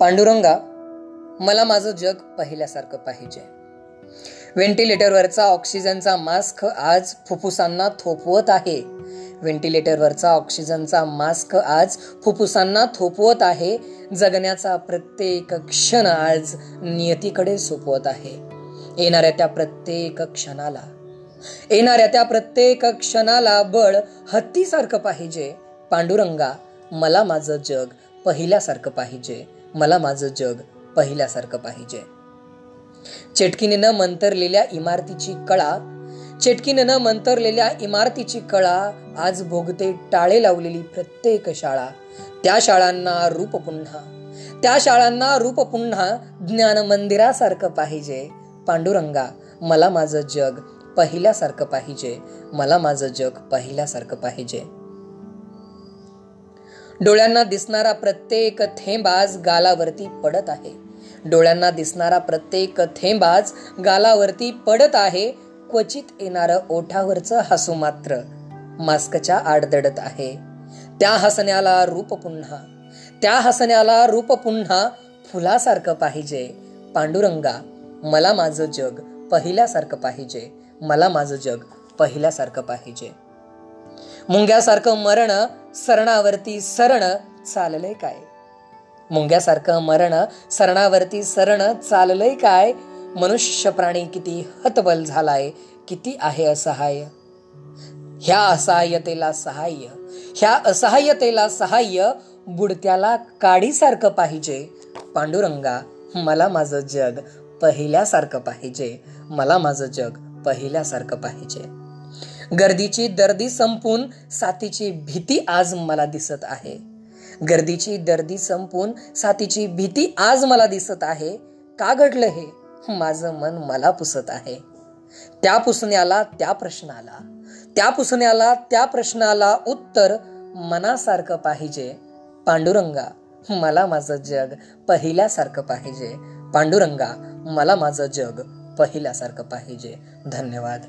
पांडुरंगा मला माझं जग पहिल्यासारखं पाहिजे. व्हेंटिलेटरवरचा ऑक्सिजनचा मास्क आज फुफ्फुसांना थोपवत आहे. व्हेंटिलेटरवरचा ऑक्सिजनचा मास्क आज फुफ्फुसांना थोपवत आहे. जगण्याचा प्रत्येक क्षण आज नियतीकडे सोपवत आहे. येणाऱ्या त्या प्रत्येक क्षणाला येणाऱ्या त्या प्रत्येक क्षणाला बळ हत्तीसारखं पाहिजे. पांडुरंगा मला माझं जग पहिल्यासारखं पाहिजे. मला माझं जग पहिल्यासारखं पाहिजे. चेटकीने मंतरलेल्या इमारतीची कळा चेटकीने मंतरलेल्या इमारतीची कळा आज भोगते टाळे लावलेली प्रत्येक शाळा. त्या शाळांना रूप पुन्हा त्या शाळांना रूप पुन्हा ज्ञान मंदिरासारखं पाहिजे. पांडुरंगा मला माझं जग पहिल्यासारखं पाहिजे. मला माझं जग पहिल्यासारखं पाहिजे. डोळ्यांना दिसणारा प्रत्येक थेंब आज गालावरती पडत आहे. डोळ्यांना दिसणारा प्रत्येक थेंब आज गालावरती पडत आहे. क्वचित येणारं ओठावरचं हसू मात्र मास्कच्या आडदडत आहे. त्या हसण्याला रूप पुन्हा त्या हसण्याला रूप पुन्हा फुलासारखं पाहिजे. पांडुरंगा मला माझं जग पहिल्यासारखं पाहिजे. मला माझं जग पहिल्यासारखं पाहिजे. मुंग्यासारखं मरण सरणावरती सरण चाललंय काय? मुंग्यासारखं मरण सरणावरती सरण चाललंय काय? मनुष्य प्राणी किती हतबल झालाय किती आहे असहाय्य ह्या असहाय्यतेला सहाय्य ह्या असहाय्यतेला सहाय्य बुडत्याला काडीसारखं पाहिजे. पांडुरंगा मला माझं जग पहिल्यासारखं पाहिजे मला माझं जग पहिल्यासारखं पाहिजे. गर्दीची दर्दी संपून साथीची भीती आज मला दिसत आहे. गर्दीची दर्दी संपून साथीची भीती आज मला दिसत आहे. का घडलं हे? माझं मन मला पुसत आहे. त्या पुसण्याला त्या प्रश्नाला. त्या पुसण्याला त्या प्रश्नाला उत्तर मनासारखं पाहिजे. पांडुरंगा मला माझं जग पहिल्यासारखं पाहिजे. पांडुरंगा मला माझं जग पहिल्यासारखं पाहिजे. धन्यवाद.